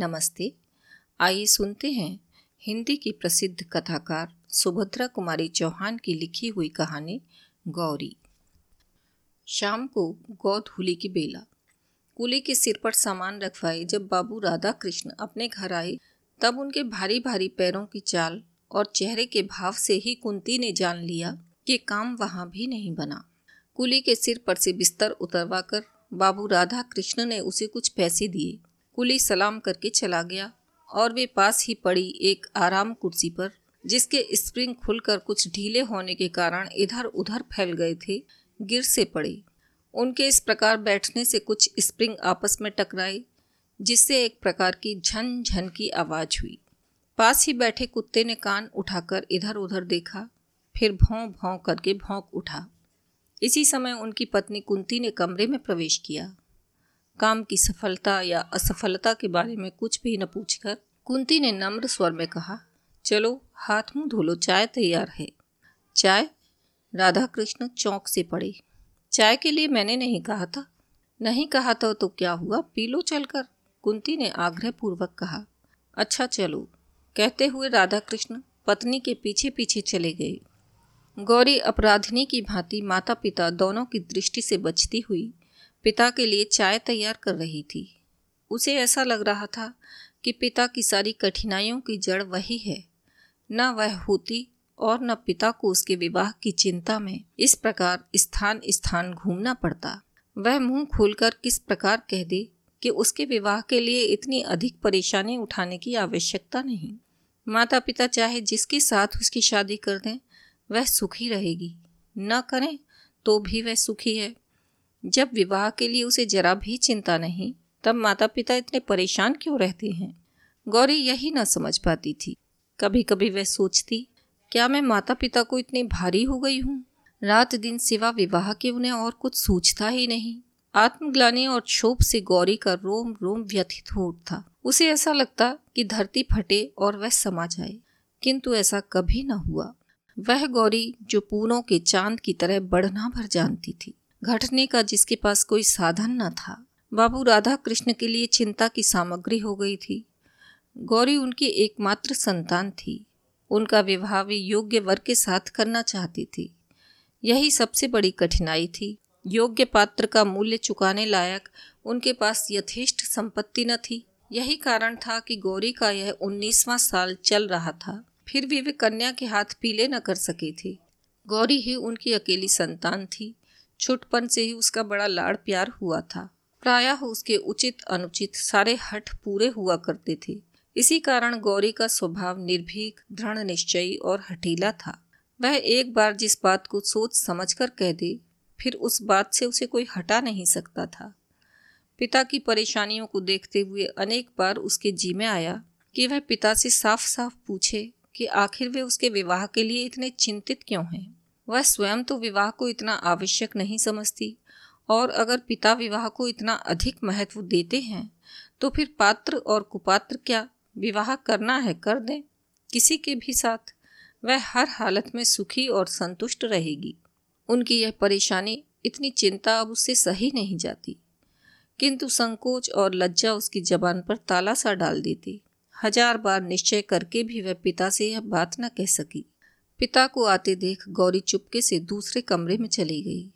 नमस्ते। आइए सुनते हैं हिंदी की प्रसिद्ध कथाकार सुभद्रा कुमारी चौहान की लिखी हुई कहानी गौरी। शाम को गौधूली की बेला। कुली के सिर पर सामान रखवाए जब बाबू राधा कृष्ण अपने घर आए, तब उनके भारी भारी पैरों की चाल और चेहरे के भाव से ही कुंती ने जान लिया कि काम वहाँ भी नहीं बना। कुली के सिर पर से बिस्तर उतरवा कर बाबू राधा कृष्ण ने उसे कुछ पैसे दिए। कुली सलाम करके चला गया और वे पास ही पड़ी एक आराम कुर्सी पर, जिसके स्प्रिंग खुलकर कुछ ढीले होने के कारण इधर उधर फैल गए थे, गिर से पड़े। उनके इस प्रकार बैठने से कुछ स्प्रिंग आपस में टकराए, जिससे एक प्रकार की झन झन की आवाज़ हुई। पास ही बैठे कुत्ते ने कान उठाकर इधर उधर देखा, फिर भौं भौं करके भौंक उठा। इसी समय उनकी पत्नी कुंती ने कमरे में प्रवेश किया। काम की सफलता या असफलता के बारे में कुछ भी न पूछकर कुंती ने नम्र स्वर में कहा, चलो, हाथ मुँह धो लो, चाय तैयार है। चाय? राधा कृष्ण चौंक से पड़े। चाय के लिए मैंने नहीं कहा था। नहीं कहा था तो क्या हुआ? पी लो चलकर। कुंती ने आग्रह पूर्वक कहा अच्छा चलो। कहते हुए राधा कृष्ण पत्नी के पीछे पीछे चले गए। गौरी अपराधिनी की भांति माता पिता दोनों की दृष्टि से बचती हुई पिता के लिए चाय तैयार कर रही थी। उसे ऐसा लग रहा था कि पिता की सारी कठिनाइयों की जड़ वही है। न वह होती और न पिता को उसके विवाह की चिंता में इस प्रकार स्थान स्थान घूमना पड़ता। वह मुँह खोलकर किस प्रकार कह दे कि उसके विवाह के लिए इतनी अधिक परेशानी उठाने की आवश्यकता नहीं। माता पिता चाहे जिसके साथ उसकी शादी कर दें, वह सुखी रहेगी। न करें तो भी वह सुखी है। जब विवाह के लिए उसे जरा भी चिंता नहीं, तब माता पिता इतने परेशान क्यों रहते हैं? गौरी यही न समझ पाती थी। कभी कभी वह सोचती, क्या मैं माता पिता को इतनी भारी हो गई हूँ? रात दिन सिवा विवाह के उन्हें और कुछ सोचता ही नहीं। आत्मग्लानी और क्षोभ से गौरी का रोम रोम व्यथित हो उठता। उसे ऐसा लगता कि धरती फटे और वह समा जाए, किंतु ऐसा कभी न हुआ। वह गौरी जो पूनों के चाँद की तरह बढ़ना भर जानती थी। घटने का जिसके पास कोई साधन न था। बाबू राधा कृष्ण के लिए चिंता की सामग्री हो गई थी। गौरी उनकी एकमात्र संतान थी। उनका विवाह वे योग्य वर्ग के साथ करना चाहती थी। यही सबसे बड़ी कठिनाई थी। योग्य पात्र का मूल्य चुकाने लायक उनके पास यथेष्ट संपत्ति न थी। यही कारण था कि गौरी का यह उन्नीसवां साल चल रहा था। फिर भी वे कन्या के हाथ पीले न कर सके थे। गौरी ही उनकी अकेली संतान थी। छुटपन से ही उसका बड़ा लाड़ प्यार हुआ था। प्रायः उसके उचित अनुचित सारे हठ पूरे हुआ करते थे। इसी कारण गौरी का स्वभाव निर्भीक, दृढ़, निश्चयी और हठीला था। वह एक बार जिस बात को सोच समझकर कह दे, फिर उस बात से उसे कोई हटा नहीं सकता था। पिता की परेशानियों को देखते हुए अनेक बार उसके जी में आया कि वह पिता से साफ़ साफ़ पूछे कि आखिर वे उसके विवाह के लिए इतने चिंतित क्यों हैं? वह स्वयं तो विवाह को इतना आवश्यक नहीं समझती और अगर पिता विवाह को इतना अधिक महत्व देते हैं तो फिर पात्र और कुपात्र क्या विवाह करना है कर दें? किसी के भी साथ वह हर हालत में सुखी और संतुष्ट रहेगी। उनकी यह परेशानी इतनी चिंता अब उससे सही नहीं जाती। किंतु संकोच और लज्जा उसकी जबान पर ताला सा डाल देती। हज़ार बार निश्चय करके भी वह पिता से यह बात न कह सकी। पिता को आते देख गौरी चुपके से दूसरे कमरे में चली गई।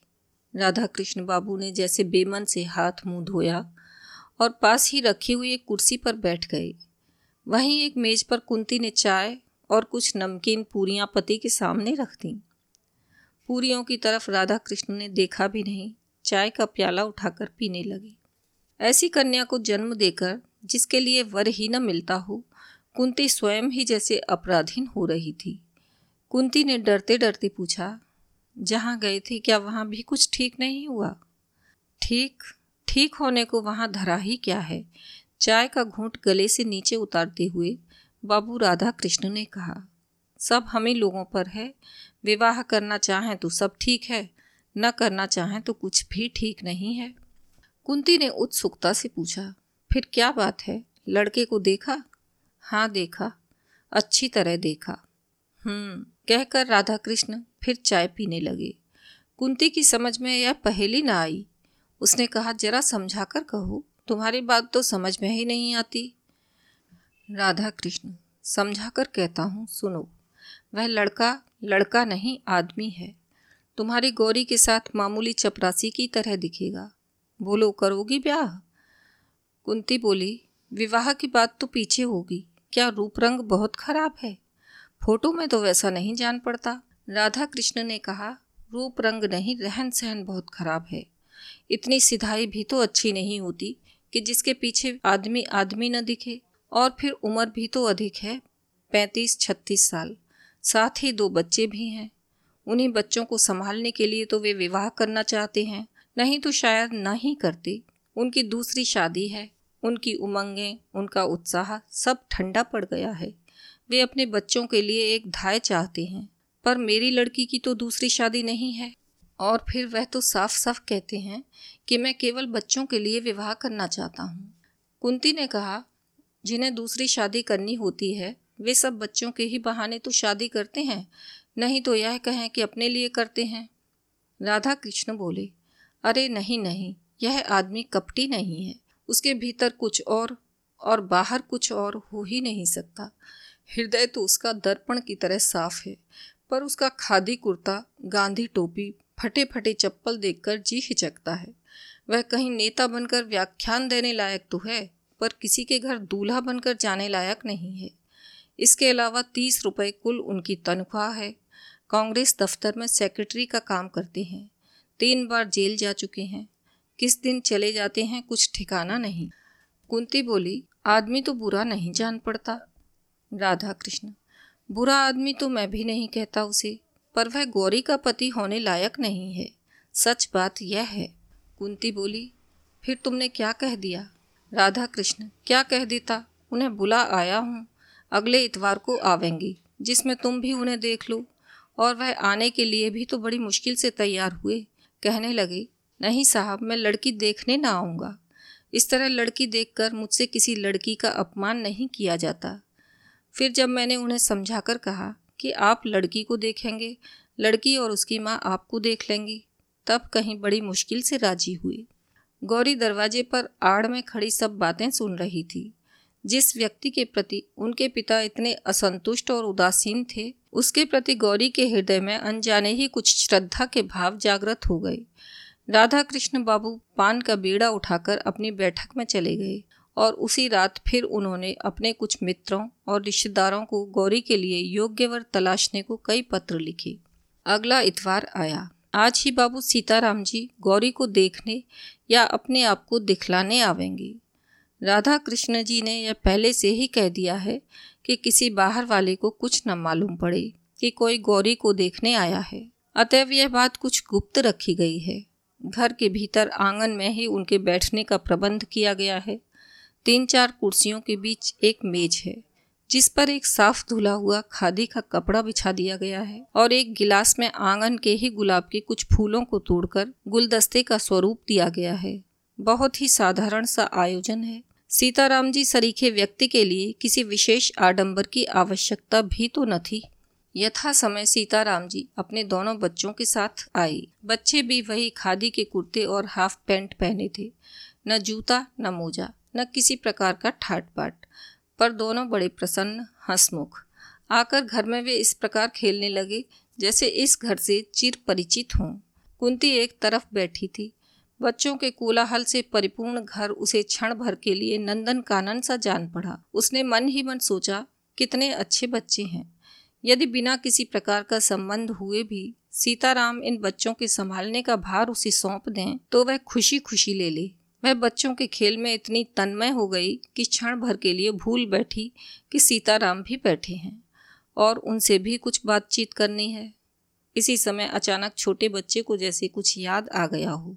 राधा कृष्ण बाबू ने जैसे बेमन से हाथ मुँह धोया और पास ही रखी हुई एक कुर्सी पर बैठ गए। वहीं एक मेज पर कुंती ने चाय और कुछ नमकीन पूरियाँ पति के सामने रख दी। पूरियों की तरफ़ राधा कृष्ण ने देखा भी नहीं। चाय का प्याला उठाकर पीने लगे। ऐसी कन्या को जन्म देकर जिसके लिए वर ही न मिलता हो, कुंती स्वयं ही जैसे अपराधीन हो रही थी। कुंती ने डरते डरते पूछा, जहाँ गए थे क्या वहाँ भी कुछ ठीक नहीं हुआ? ठीक ठीक होने को वहाँ धरा ही क्या है? चाय का घूंट गले से नीचे उतारते हुए बाबू राधा कृष्ण ने कहा, सब हमें लोगों पर है। विवाह करना चाहें तो सब ठीक है, न करना चाहें तो कुछ भी ठीक नहीं है। कुंती ने उत्सुकता से पूछा, फिर क्या बात है? लड़के को देखा? हाँ देखा। अच्छी तरह देखा। हम्म कहकर राधा कृष्ण फिर चाय पीने लगे। कुंती की समझ में यह पहेली ना आई। उसने कहा, जरा समझा कर कहो, तुम्हारी बात तो समझ में ही नहीं आती। राधा कृष्ण समझा कर कहता हूँ, सुनो, वह लड़का लड़का नहीं, आदमी है। तुम्हारी गौरी के साथ मामूली चपरासी की तरह दिखेगा। बोलो, करोगी ब्याह? कुंती बोली, विवाह की बात तो पीछे होगी। क्या रूप रंग बहुत खराब है? फ़ोटो में तो वैसा नहीं जान पड़ता। राधा कृष्ण ने कहा, रूप रंग नहीं, रहन सहन बहुत खराब है। इतनी सिधाई भी तो अच्छी नहीं होती कि जिसके पीछे आदमी आदमी न दिखे, और फिर उम्र भी तो अधिक है, पैंतीस छत्तीस साल। साथ ही दो बच्चे भी हैं। उन्हीं बच्चों को संभालने के लिए तो वे विवाह करना चाहते हैं, नहीं तो शायद ना ही करते। उनकी दूसरी शादी है, उनकी उमंगें, उनका उत्साह सब ठंडा पड़ गया है। वे अपने बच्चों के लिए एक धाय चाहते हैं, पर मेरी लड़की की तो दूसरी शादी नहीं है। और फिर वह तो साफ़ साफ़ कहते हैं कि मैं केवल बच्चों के लिए विवाह करना चाहता हूँ। कुंती ने कहा, जिन्हें दूसरी शादी करनी होती है, वे सब बच्चों के ही बहाने तो शादी करते हैं, नहीं तो यह कहें कि अपने लिए करते हैं। राधा कृष्ण बोले, अरे नहीं नहीं, यह आदमी कपटी नहीं है, उसके भीतर कुछ और और बाहर कुछ और हो ही नहीं सकता। हृदय तो उसका दर्पण की तरह साफ़ है, पर उसका खादी कुर्ता, गांधी टोपी फटे फटे चप्पल देखकर जी हिचकता है। वह कहीं नेता बनकर व्याख्यान देने लायक तो है, पर किसी के घर दूल्हा बनकर जाने लायक नहीं है। इसके अलावा तीस रुपए कुल उनकी तनख्वाह है। कांग्रेस दफ्तर में सेक्रेटरी का काम करते हैं। तीन बार जेल जा चुके हैं। किस दिन चले जाते हैं कुछ ठिकाना नहीं। कुंती बोली, आदमी तो बुरा नहीं जान पड़ता। राधा कृष्ण बुरा आदमी तो मैं भी नहीं कहता उसे, पर वह गौरी का पति होने लायक नहीं है। सच बात यह है। कुंती बोली, फिर तुमने क्या कह दिया? राधा कृष्ण क्या कह देता? उन्हें बुला आया हूँ। अगले इतवार को आवेंगी, जिसमें तुम भी उन्हें देख लो। और वह आने के लिए भी तो बड़ी मुश्किल से तैयार हुए। कहने लगे, नहीं साहब, मैं लड़की देखने ना आऊँगा। इस तरह लड़की देखकर मुझसे किसी लड़की का अपमान नहीं किया जाता। फिर जब मैंने उन्हें समझाकर कहा कि आप लड़की को देखेंगे, लड़की और उसकी माँ आपको देख लेंगी, तब कहीं बड़ी मुश्किल से राज़ी हुई गौरी दरवाजे पर आड़ में खड़ी सब बातें सुन रही थी। जिस व्यक्ति के प्रति उनके पिता इतने असंतुष्ट और उदासीन थे, उसके प्रति गौरी के हृदय में अनजाने ही कुछ श्रद्धा के भाव जागृत हो गए। राधा कृष्ण बाबू पान का बीड़ा उठाकर अपनी बैठक में चले गए। और उसी रात फिर उन्होंने अपने कुछ मित्रों और रिश्तेदारों को गौरी के लिए योग्य वर तलाशने को कई पत्र लिखे। अगला इतवार आया। आज ही बाबू सीताराम जी गौरी को देखने या अपने आप को दिखलाने आवेंगे। राधा कृष्ण जी ने यह पहले से ही कह दिया है कि किसी बाहर वाले को कुछ न मालूम पड़े कि कोई गौरी को देखने आया है। अतएव यह बात कुछ गुप्त रखी गई है। घर के भीतर आँगन में ही उनके बैठने का प्रबंध किया गया है। तीन चार कुर्सियों के बीच एक मेज है, जिस पर एक साफ़ धुला हुआ खादी का कपड़ा बिछा दिया गया है और एक गिलास में आँगन के ही गुलाब के कुछ फूलों को तोड़कर गुलदस्ते का स्वरूप दिया गया है। बहुत ही साधारण सा आयोजन है। सीताराम जी सरीखे व्यक्ति के लिए किसी विशेष आडंबर की आवश्यकता भी तो न थी। यथा समय सीताराम जी अपने दोनों बच्चों के साथ आई बच्चे भी वही खादी के कुर्ते और हाफ़ पैंट पहने थे। न जूता, न मोजा। न किसी प्रकार का ठाट बाट पर दोनों बड़े प्रसन्न, हंसमुख। आकर घर में वे इस प्रकार खेलने लगे, जैसे इस घर से चिर परिचित हों। कुंती एक तरफ़ बैठी थी। बच्चों के कोलाहल से परिपूर्ण घर उसे क्षण भर के लिए नंदन कानन सा जान पड़ा। उसने मन ही मन सोचा, कितने अच्छे बच्चे हैं। यदि बिना किसी प्रकार का संबंध हुए भी सीताराम इन बच्चों के संभालने का भार उसे सौंप दें तो वह खुशी खुशी ले ले। वह बच्चों के खेल में इतनी तन्मय हो गई कि क्षण भर के लिए भूल बैठी कि सीताराम भी बैठे हैं और उनसे भी कुछ बातचीत करनी है। इसी समय अचानक छोटे बच्चे को जैसे कुछ याद आ गया हो।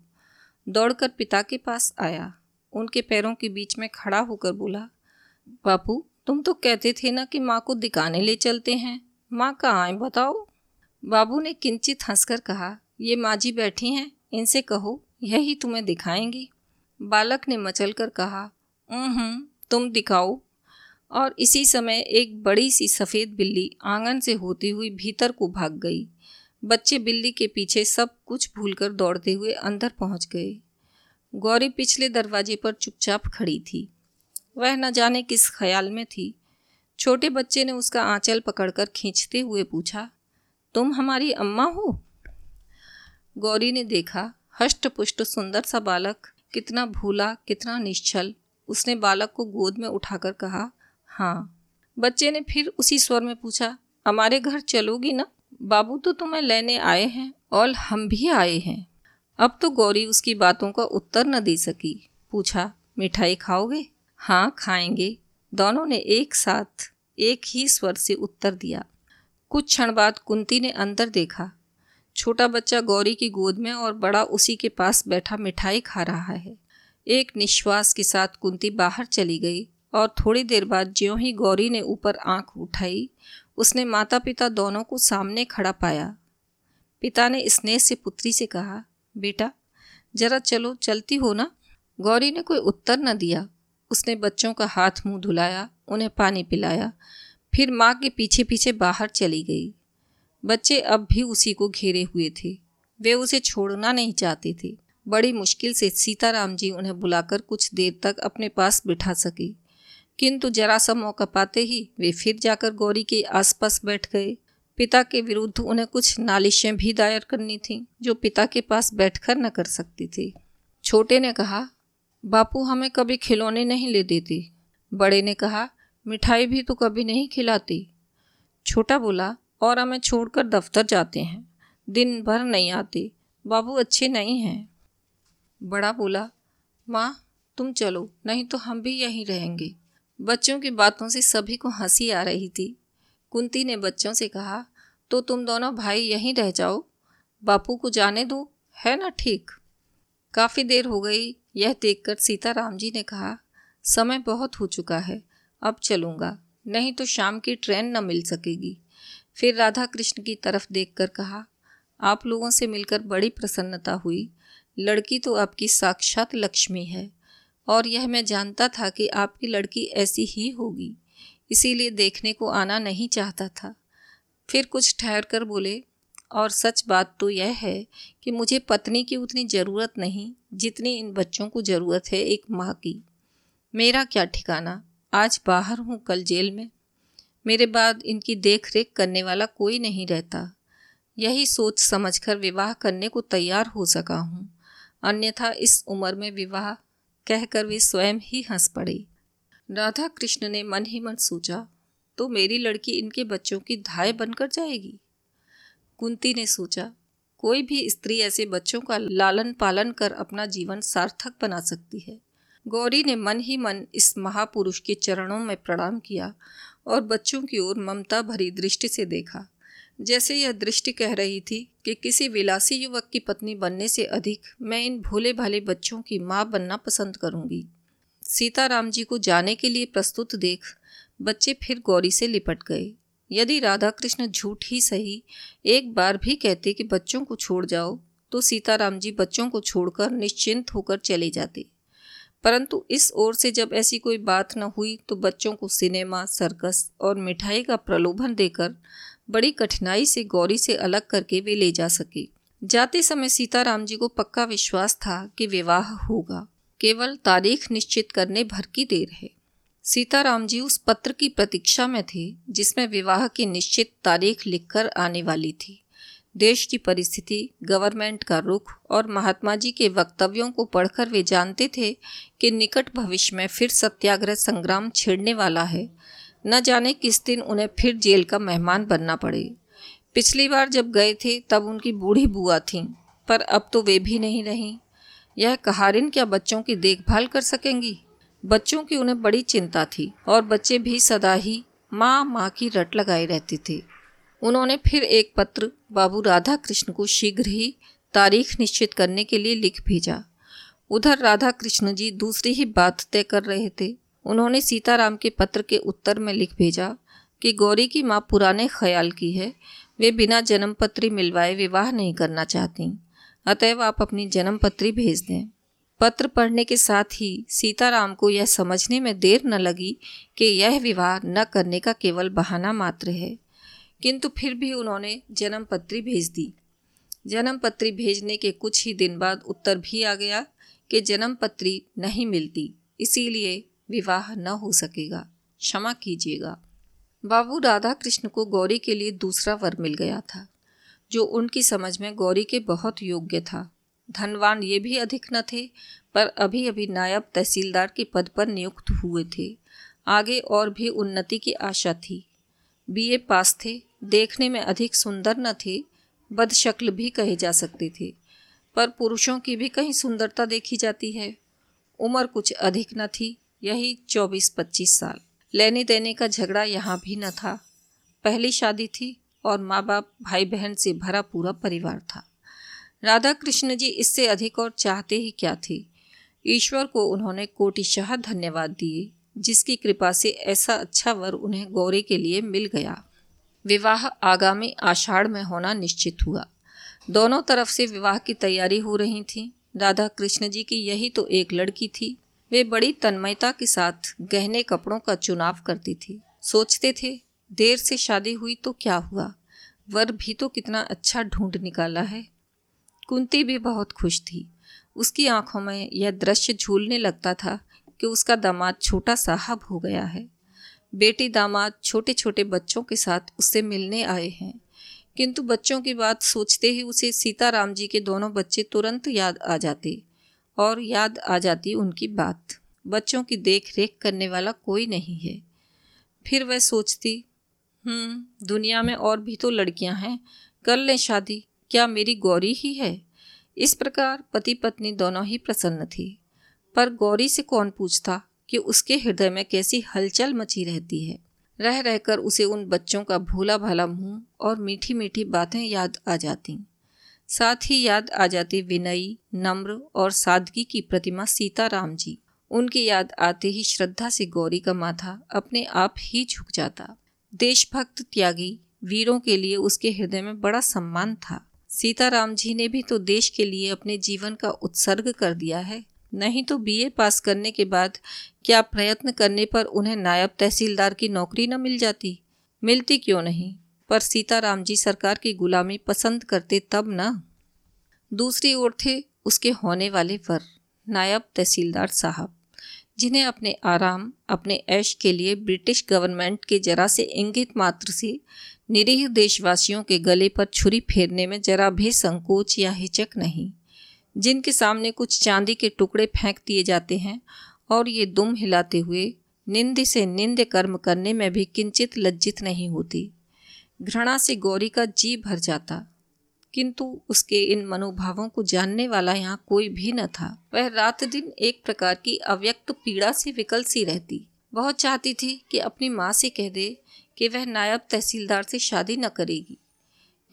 दौड़कर पिता के पास आया। उनके पैरों के बीच में खड़ा होकर बोला, बापू, तुम तो कहते थे ना कि माँ को दिखाने ले चलते हैं। माँ कहाँ आए बताओ? बाबू ने किंचित हंसकर कहा, ये माँ जी बैठी हैं, इनसे कहो, यही तुम्हें दिखाएँगी। बालक ने मचल कर कहा तुम दिखाओ। और इसी समय एक बड़ी सी सफ़ेद बिल्ली आँगन से होती हुई भीतर को भाग गई। बच्चे बिल्ली के पीछे सब कुछ भूलकर दौड़ते हुए अंदर पहुँच गए। गौरी पिछले दरवाजे पर चुपचाप खड़ी थी। वह न जाने किस ख्याल में थी। छोटे बच्चे ने उसका आंचल पकड़कर खींचते हुए पूछा, तुम हमारी अम्मा हो? गौरी ने देखा हष्ट पुष्ट सुंदर सा बालक कितना भूला, कितना निश्चल, उसने बालक को गोद में उठाकर कहा हाँ। बच्चे ने फिर उसी स्वर में पूछा, हमारे घर चलोगी ना? बाबू तो तुम्हें लेने आए हैं और हम भी आए हैं। अब तो गौरी उसकी बातों का उत्तर न दे सकी। पूछा, मिठाई खाओगे? हाँ खाएँगे। दोनों ने एक साथ, एक ही स्वर से उत्तर दिया। कुछ क्षण बाद कुंती ने अंदर देखा छोटा बच्चा गौरी की गोद में और बड़ा उसी के पास बैठा मिठाई खा रहा है। एक निश्वास के साथ कुंती बाहर चली गई और थोड़ी देर बाद ज्यों ही गौरी ने ऊपर आँख उठाई, उसने माता पिता दोनों को सामने खड़ा पाया। पिता ने स्नेह से पुत्री से कहा, बेटा, जरा चलो, चलती हो ना? गौरी ने कोई उत्तर न दिया। उसने बच्चों का हाथ मुँह धुलाया, उन्हें पानी पिलाया, फिर माँ के पीछे पीछे बाहर चली गई। बच्चे अब भी उसी को घेरे हुए थे। वे उसे छोड़ना नहीं चाहते थे। बड़ी मुश्किल से सीताराम जी उन्हें बुलाकर कुछ देर तक अपने पास बिठा सके। किंतु जरा सा मौका पाते ही वे फिर जाकर गौरी के आसपास बैठ गए। पिता के विरुद्ध उन्हें कुछ नालिशें भी दायर करनी थीं, जो पिता के पास बैठकर न कर सकती थी। छोटे ने कहा, बापू, हमें कभी खिलौने नहीं ले देते। बड़े ने कहा, मिठाई भी तो कभी नहीं खिलाती। छोटा बोला और हमें छोड़कर दफ्तर जाते हैं। दिन भर नहीं आते। बाबू अच्छे नहीं हैं। बड़ा बोला, माँ, तुम चलो, नहीं तो हम भी यहीं रहेंगे। बच्चों की बातों से सभी को हँसी आ रही थी। कुंती ने बच्चों से कहा तो तुम दोनों भाई यहीं रह जाओ? बापू को जाने दो, है ना ठीक? काफ़ी देर हो गई। यह देखकर सीताराम जी ने कहा, समय बहुत हो चुका है, अब चलूँगा, नहीं तो शाम की ट्रेन न मिल सकेगी। फिर राधा कृष्ण की तरफ़ देखकर कहा, आप लोगों से मिलकर बड़ी प्रसन्नता हुई। लड़की तो आपकी साक्षात लक्ष्मी है, और यह मैं जानता था कि आपकी लड़की ऐसी ही होगी, इसीलिए देखने को आना नहीं चाहता था। फिर कुछ ठहर कर बोले, और सच बात तो यह है कि मुझे पत्नी की उतनी ज़रूरत नहीं, जितनी इन बच्चों को ज़रूरत है एक माँ की। मेरा क्या ठिकाना? आज बाहर हूँ कल जेल में। मेरे बाद इनकी देख रेख करने वाला कोई नहीं रहता। यही सोच समझकर विवाह करने को तैयार हो सका हूँ। अन्यथा इस उम्र में विवाह कहकर वे स्वयं ही हंस पड़े। राधा कृष्ण ने मन ही मन सोचा तो मेरी लड़की इनके बच्चों की धाय बनकर जाएगी? कुंती ने सोचा, कोई भी स्त्री ऐसे बच्चों का लालन पालन कर अपना जीवन सार्थक बना सकती है। गौरी ने मन ही मन इस महापुरुष के चरणों में प्रणाम किया और बच्चों की ओर ममता भरी दृष्टि से देखा। जैसे यह दृष्टि कह रही थी कि किसी विलासी युवक की पत्नी बनने से अधिक मैं इन भोले भाले बच्चों की माँ बनना पसंद करूँगी। सीताराम जी को जाने के लिए प्रस्तुत देख बच्चे फिर गौरी से लिपट गए। यदि राधा कृष्ण झूठ ही सही एक बार भी कहते कि बच्चों को छोड़ जाओ तो सीताराम जी बच्चों को छोड़कर निश्चिंत होकर चले जाते। परंतु इस ओर से जब ऐसी कोई बात न हुई तो बच्चों को सिनेमा, सर्कस और मिठाई का प्रलोभन देकर बड़ी कठिनाई से, गौरी से अलग करके वे ले जा सके। जाते समय सीताराम जी को पक्का विश्वास था कि विवाह होगा। केवल तारीख निश्चित करने भर की देर है। सीताराम जी उस पत्र की प्रतीक्षा में थे, जिसमें विवाह की निश्चित तारीख लिखकर आने वाली थी। देश की परिस्थिति, गवर्नमेंट का रुख और महात्मा जी के वक्तव्यों को पढ़कर वे जानते थे कि निकट भविष्य में फिर सत्याग्रह संग्राम छिड़ने वाला है। न जाने किस दिन उन्हें फिर जेल का मेहमान बनना पड़े। पिछली बार जब गए थे, तब उनकी बूढ़ी बुआ थीं, पर अब तो वे भी नहीं रहीं। यह कहारिन क्या बच्चों की देखभाल कर सकेंगी? बच्चों की उन्हें बड़ी चिंता थी और बच्चे भी सदा ही माँ माँ की रट लगाए रहते थे। उन्होंने फिर एक पत्र बाबू राधा कृष्ण को शीघ्र ही तारीख निश्चित करने के लिए लिख भेजा। उधर राधा कृष्ण जी दूसरी ही बात तय कर रहे थे। उन्होंने सीताराम के पत्र के उत्तर में लिख भेजा कि गौरी की माँ पुराने ख्याल की है, वे बिना जन्मपत्री मिलवाए विवाह नहीं करना चाहती। अतएव आप अपनी जन्मपत्री भेज दें। पत्र पढ़ने के साथ ही सीताराम को यह समझने में देर न लगी कि यह विवाह न करने का केवल बहाना मात्र है। किंतु फिर भी उन्होंने जन्म पत्री भेज दी। जन्म पत्री भेजने के कुछ ही दिन बाद उत्तर भी आ गया कि जन्म पत्री नहीं मिलती, इसीलिए विवाह न हो सकेगा। क्षमा कीजिएगा। बाबू राधा कृष्ण को गौरी के लिए दूसरा वर मिल गया था, जो उनकी समझ में गौरी के बहुत योग्य था। धनवान ये भी अधिक न थे, पर अभी अभी नायब तहसीलदार के पद पर नियुक्त हुए थे। आगे और भी उन्नति की आशा थी। बीए पास थे। देखने में अधिक सुंदर न थे, बदशक्ल भी कही जा सकते थे, पर पुरुषों की भी कहीं सुंदरता देखी जाती है। उम्र कुछ अधिक न थी, यही चौबीस पच्चीस साल। लेने देने का झगड़ा यहाँ भी न था। पहली शादी थी और माँ बाप भाई बहन से भरा पूरा परिवार था। राधा कृष्ण जी इससे अधिक और चाहते ही क्या थे? ईश्वर को उन्होंने कोटिशाह धन्यवाद दिए। जिसकी कृपा से ऐसा अच्छा वर उन्हें गौरी के लिए मिल गया। विवाह आगामी आषाढ़ में होना निश्चित हुआ। दोनों तरफ़ से विवाह की तैयारी हो रही थी। राधा कृष्ण जी की यही तो एक लड़की थी। वे बड़ी तन्मयता के साथ गहने कपड़ों का चुनाव करती थी। सोचते थे, देर से शादी हुई तो क्या हुआ? वर भी तो कितना अच्छा ढूंढ निकाला है। कुंती भी बहुत खुश थी। उसकी आँखों में यह दृश्य झूलने लगता था कि उसका दामाद छोटा साहब हो गया है। बेटी दामाद छोटे छोटे बच्चों के साथ उससे मिलने आए हैं। किंतु बच्चों की बात सोचते ही उसे सीताराम जी के दोनों बच्चे तुरंत याद आ जाते और याद आ जाती उनकी बात। बच्चों की देख रेख करने वाला कोई नहीं है। फिर वह सोचती हम्म दुनिया में और भी तो लड़कियाँ हैं। कर लें शादी। क्या मेरी गौरी ही है? इस प्रकार पति पत्नी दोनों ही प्रसन्न थी। पर गौरी से कौन पूछता कि उसके हृदय में कैसी हलचल मची रहती है? रह रहकर उसे उन बच्चों का भोला भाला मुँह और मीठी मीठी बातें याद आ जाती। साथ ही याद आ जाती विनयी, नम्र और सादगी की प्रतिमा सीताराम जी। उनकी याद आते ही श्रद्धा से गौरी का माथा अपने आप ही झुक जाता। देशभक्त त्यागी वीरों के लिए उसके हृदय में बड़ा सम्मान था। सीताराम जी ने भी तो देश के लिए अपने जीवन का उत्सर्ग कर दिया है। नहीं तो बीए पास करने के बाद क्या प्रयत्न करने पर उन्हें नायब तहसीलदार की नौकरी न मिल जाती? मिलती क्यों नहीं? पर सीताराम जी सरकार की गुलामी पसंद करते तब न। दूसरी ओर थे उसके होने वाले वर, नायब तहसीलदार साहब, जिन्हें अपने आराम, अपने ऐश के लिए ब्रिटिश गवर्नमेंट के जरा से इंगित मात्र से निरीह देशवासियों के गले पर छुरी फेरने में जरा भी संकोच या हिचक नहीं। जिनके सामने कुछ चांदी के टुकड़े फेंक दिए जाते हैं और ये दुम हिलाते हुए निंद से निंद कर्म करने में भी किंचित लज्जित नहीं होती। घृणा से गौरी का जी भर जाता, किंतु उसके इन मनोभावों को जानने वाला यहाँ कोई भी न था। वह रात दिन एक प्रकार की अव्यक्त पीड़ा से विकल सी रहती। बहुत चाहती थी कि अपनी माँ से कह दे कि वह नायब तहसीलदार से शादी न करेगी,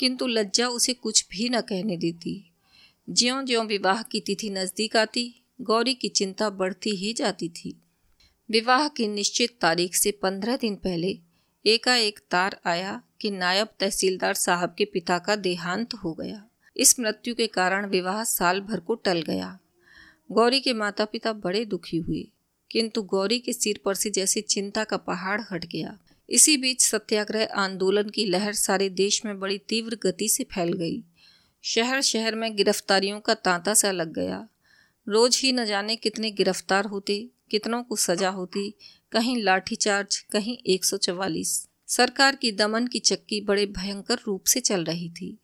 किंतु लज्जा उसे कुछ भी न कहने देती। ज्यों ज्यों विवाह की तिथि नज़दीक आती, गौरी की चिंता बढ़ती ही जाती थी। विवाह की निश्चित तारीख से पंद्रह दिन पहले एकाएक तार आया कि नायब तहसीलदार साहब के पिता का देहांत हो गया। इस मृत्यु के कारण विवाह साल भर को टल गया। गौरी के माता पिता बड़े दुखी हुए, किंतु गौरी के सिर पर से जैसे चिंता का पहाड़ हट गया। इसी बीच सत्याग्रह आंदोलन की लहर सारे देश में बड़ी तीव्र गति से फैल गई। शहर शहर में गिरफ्तारियों का तांता सा लग गया। रोज ही न जाने कितने गिरफ़्तार होते, कितनों को सजा होती, कहीं लाठीचार्ज, कहीं 144 सरकार की दमन की चक्की बड़े भयंकर रूप से चल रही थी।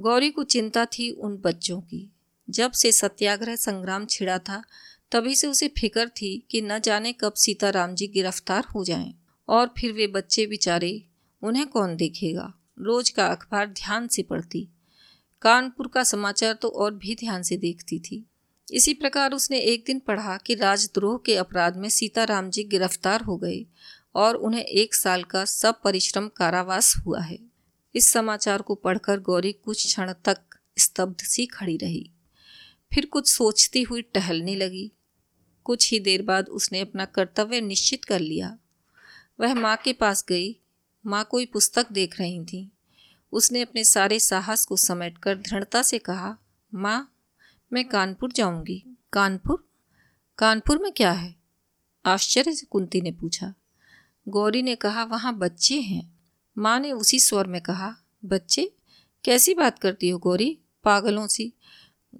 गौरी को चिंता थी उन बच्चों की। जब से सत्याग्रह संग्राम छिड़ा था, तभी से उसे फ़िक्र थी कि न जाने कब सीताराम जी गिरफ़्तार हो जाएँ। और फिर वे बच्चे बेचारे, उन्हें कौन देखेगा? रोज का अखबार ध्यान से पढ़ती। कानपुर का समाचार तो और भी ध्यान से देखती थी। इसी प्रकार उसने एक दिन पढ़ा कि राजद्रोह के अपराध में सीताराम जी गिरफ़्तार हो गए और उन्हें एक साल का सब परिश्रम कारावास हुआ है। इस समाचार को पढ़कर गौरी कुछ क्षण तक स्तब्ध सी खड़ी रही। फिर कुछ सोचती हुई टहलने लगी। कुछ ही देर बाद उसने अपना कर्तव्य निश्चित कर लिया। वह माँ के पास गई। माँ कोई पुस्तक देख रही थी। उसने अपने सारे साहस को समेटकर दृढ़ता से कहा, माँ, मैं कानपुर जाऊँगी। कानपुर? कानपुर में क्या है? आश्चर्य से कुंती ने पूछा। गौरी ने कहा, वहाँ बच्चे हैं। माँ ने उसी स्वर में कहा, बच्चे? कैसी बात करती हो गौरी? पागलों सी।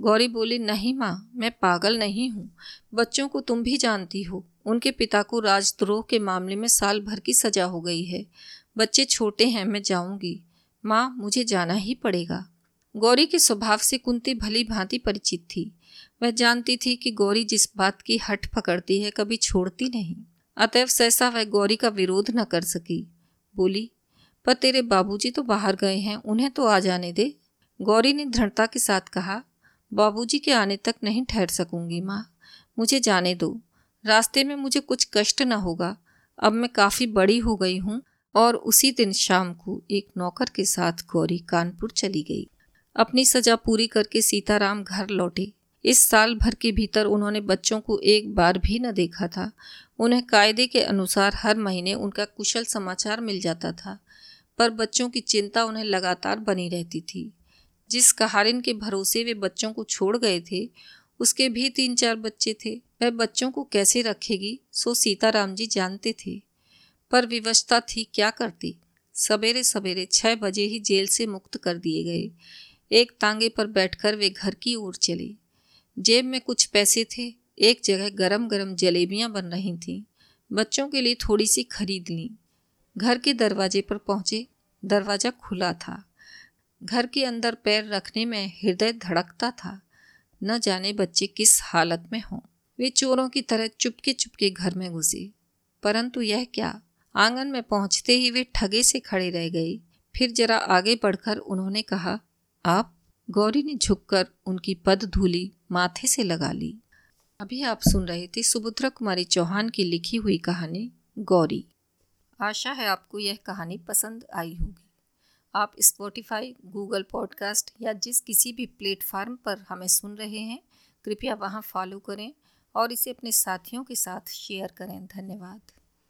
गौरी बोली, नहीं माँ, मैं पागल नहीं हूँ। बच्चों को तुम भी जानती हो। उनके पिता को राजद्रोह के मामले में साल भर की सजा हो गई है। बच्चे छोटे हैं, मैं जाऊँगी। माँ, मुझे जाना ही पड़ेगा। गौरी के स्वभाव से कुंती भली भांति परिचित थी। वह जानती थी कि गौरी जिस बात की हट पकड़ती है, कभी छोड़ती नहीं। अतएव सहसा वह गौरी का विरोध न कर सकी। बोली, पर तेरे बाबूजी तो बाहर गए हैं, उन्हें तो आ जाने दे। गौरी ने दृढ़ता के साथ कहा, बाबूजी के आने तक नहीं ठहर सकूँगी माँ। मुझे जाने दो। रास्ते में मुझे कुछ कष्ट न होगा। अब मैं काफ़ी बड़ी हो गई हूँ और उसी दिन शाम को एक नौकर के साथ गौरी कानपुर चली गई। अपनी सजा पूरी करके सीताराम घर लौटे। इस साल भर के भीतर उन्होंने बच्चों को एक बार भी न देखा था। उन्हें कायदे के अनुसार हर महीने उनका कुशल समाचार मिल जाता था, पर बच्चों की चिंता उन्हें लगातार बनी रहती थी। जिस कहारिन के भरोसे वे बच्चों को छोड़ गए थे, उसके भी तीन चार बच्चे थे। वह बच्चों को कैसे रखेगी, सो सीताराम जी जानते थे। पर विवशता थी क्या करती? सवेरे सवेरे छः बजे ही जेल से मुक्त कर दिए गए। एक तांगे पर बैठकर वे घर की ओर चले। जेब में कुछ पैसे थे। एक जगह गरम गरम जलेबियाँ बन रही थीं। बच्चों के लिए थोड़ी सी खरीद ली। घर के दरवाजे पर पहुँचे। दरवाज़ा खुला था। घर के अंदर पैर रखने में हृदय धड़कता था। न जाने बच्चे किस हालत में हों। वे चोरों की तरह चुपके चुपके घर में घुसे। परंतु यह क्या? आँगन में पहुँचते ही वे ठगे से खड़े रह गए। फिर जरा आगे बढ़कर उन्होंने कहा, आप? गौरी ने झुककर उनकी पद धूली माथे से लगा ली। अभी आप सुन रहे थे सुभद्रा कुमारी चौहान की लिखी हुई कहानी, गौरी। आशा है आपको यह कहानी पसंद आई होगी। आप स्पॉटिफाई गूगल पॉडकास्ट या जिस किसी भी प्लेटफार्म पर हमें सुन रहे हैं, कृपया वहाँ फॉलो करें और इसे अपने साथियों के साथ शेयर करें। धन्यवाद।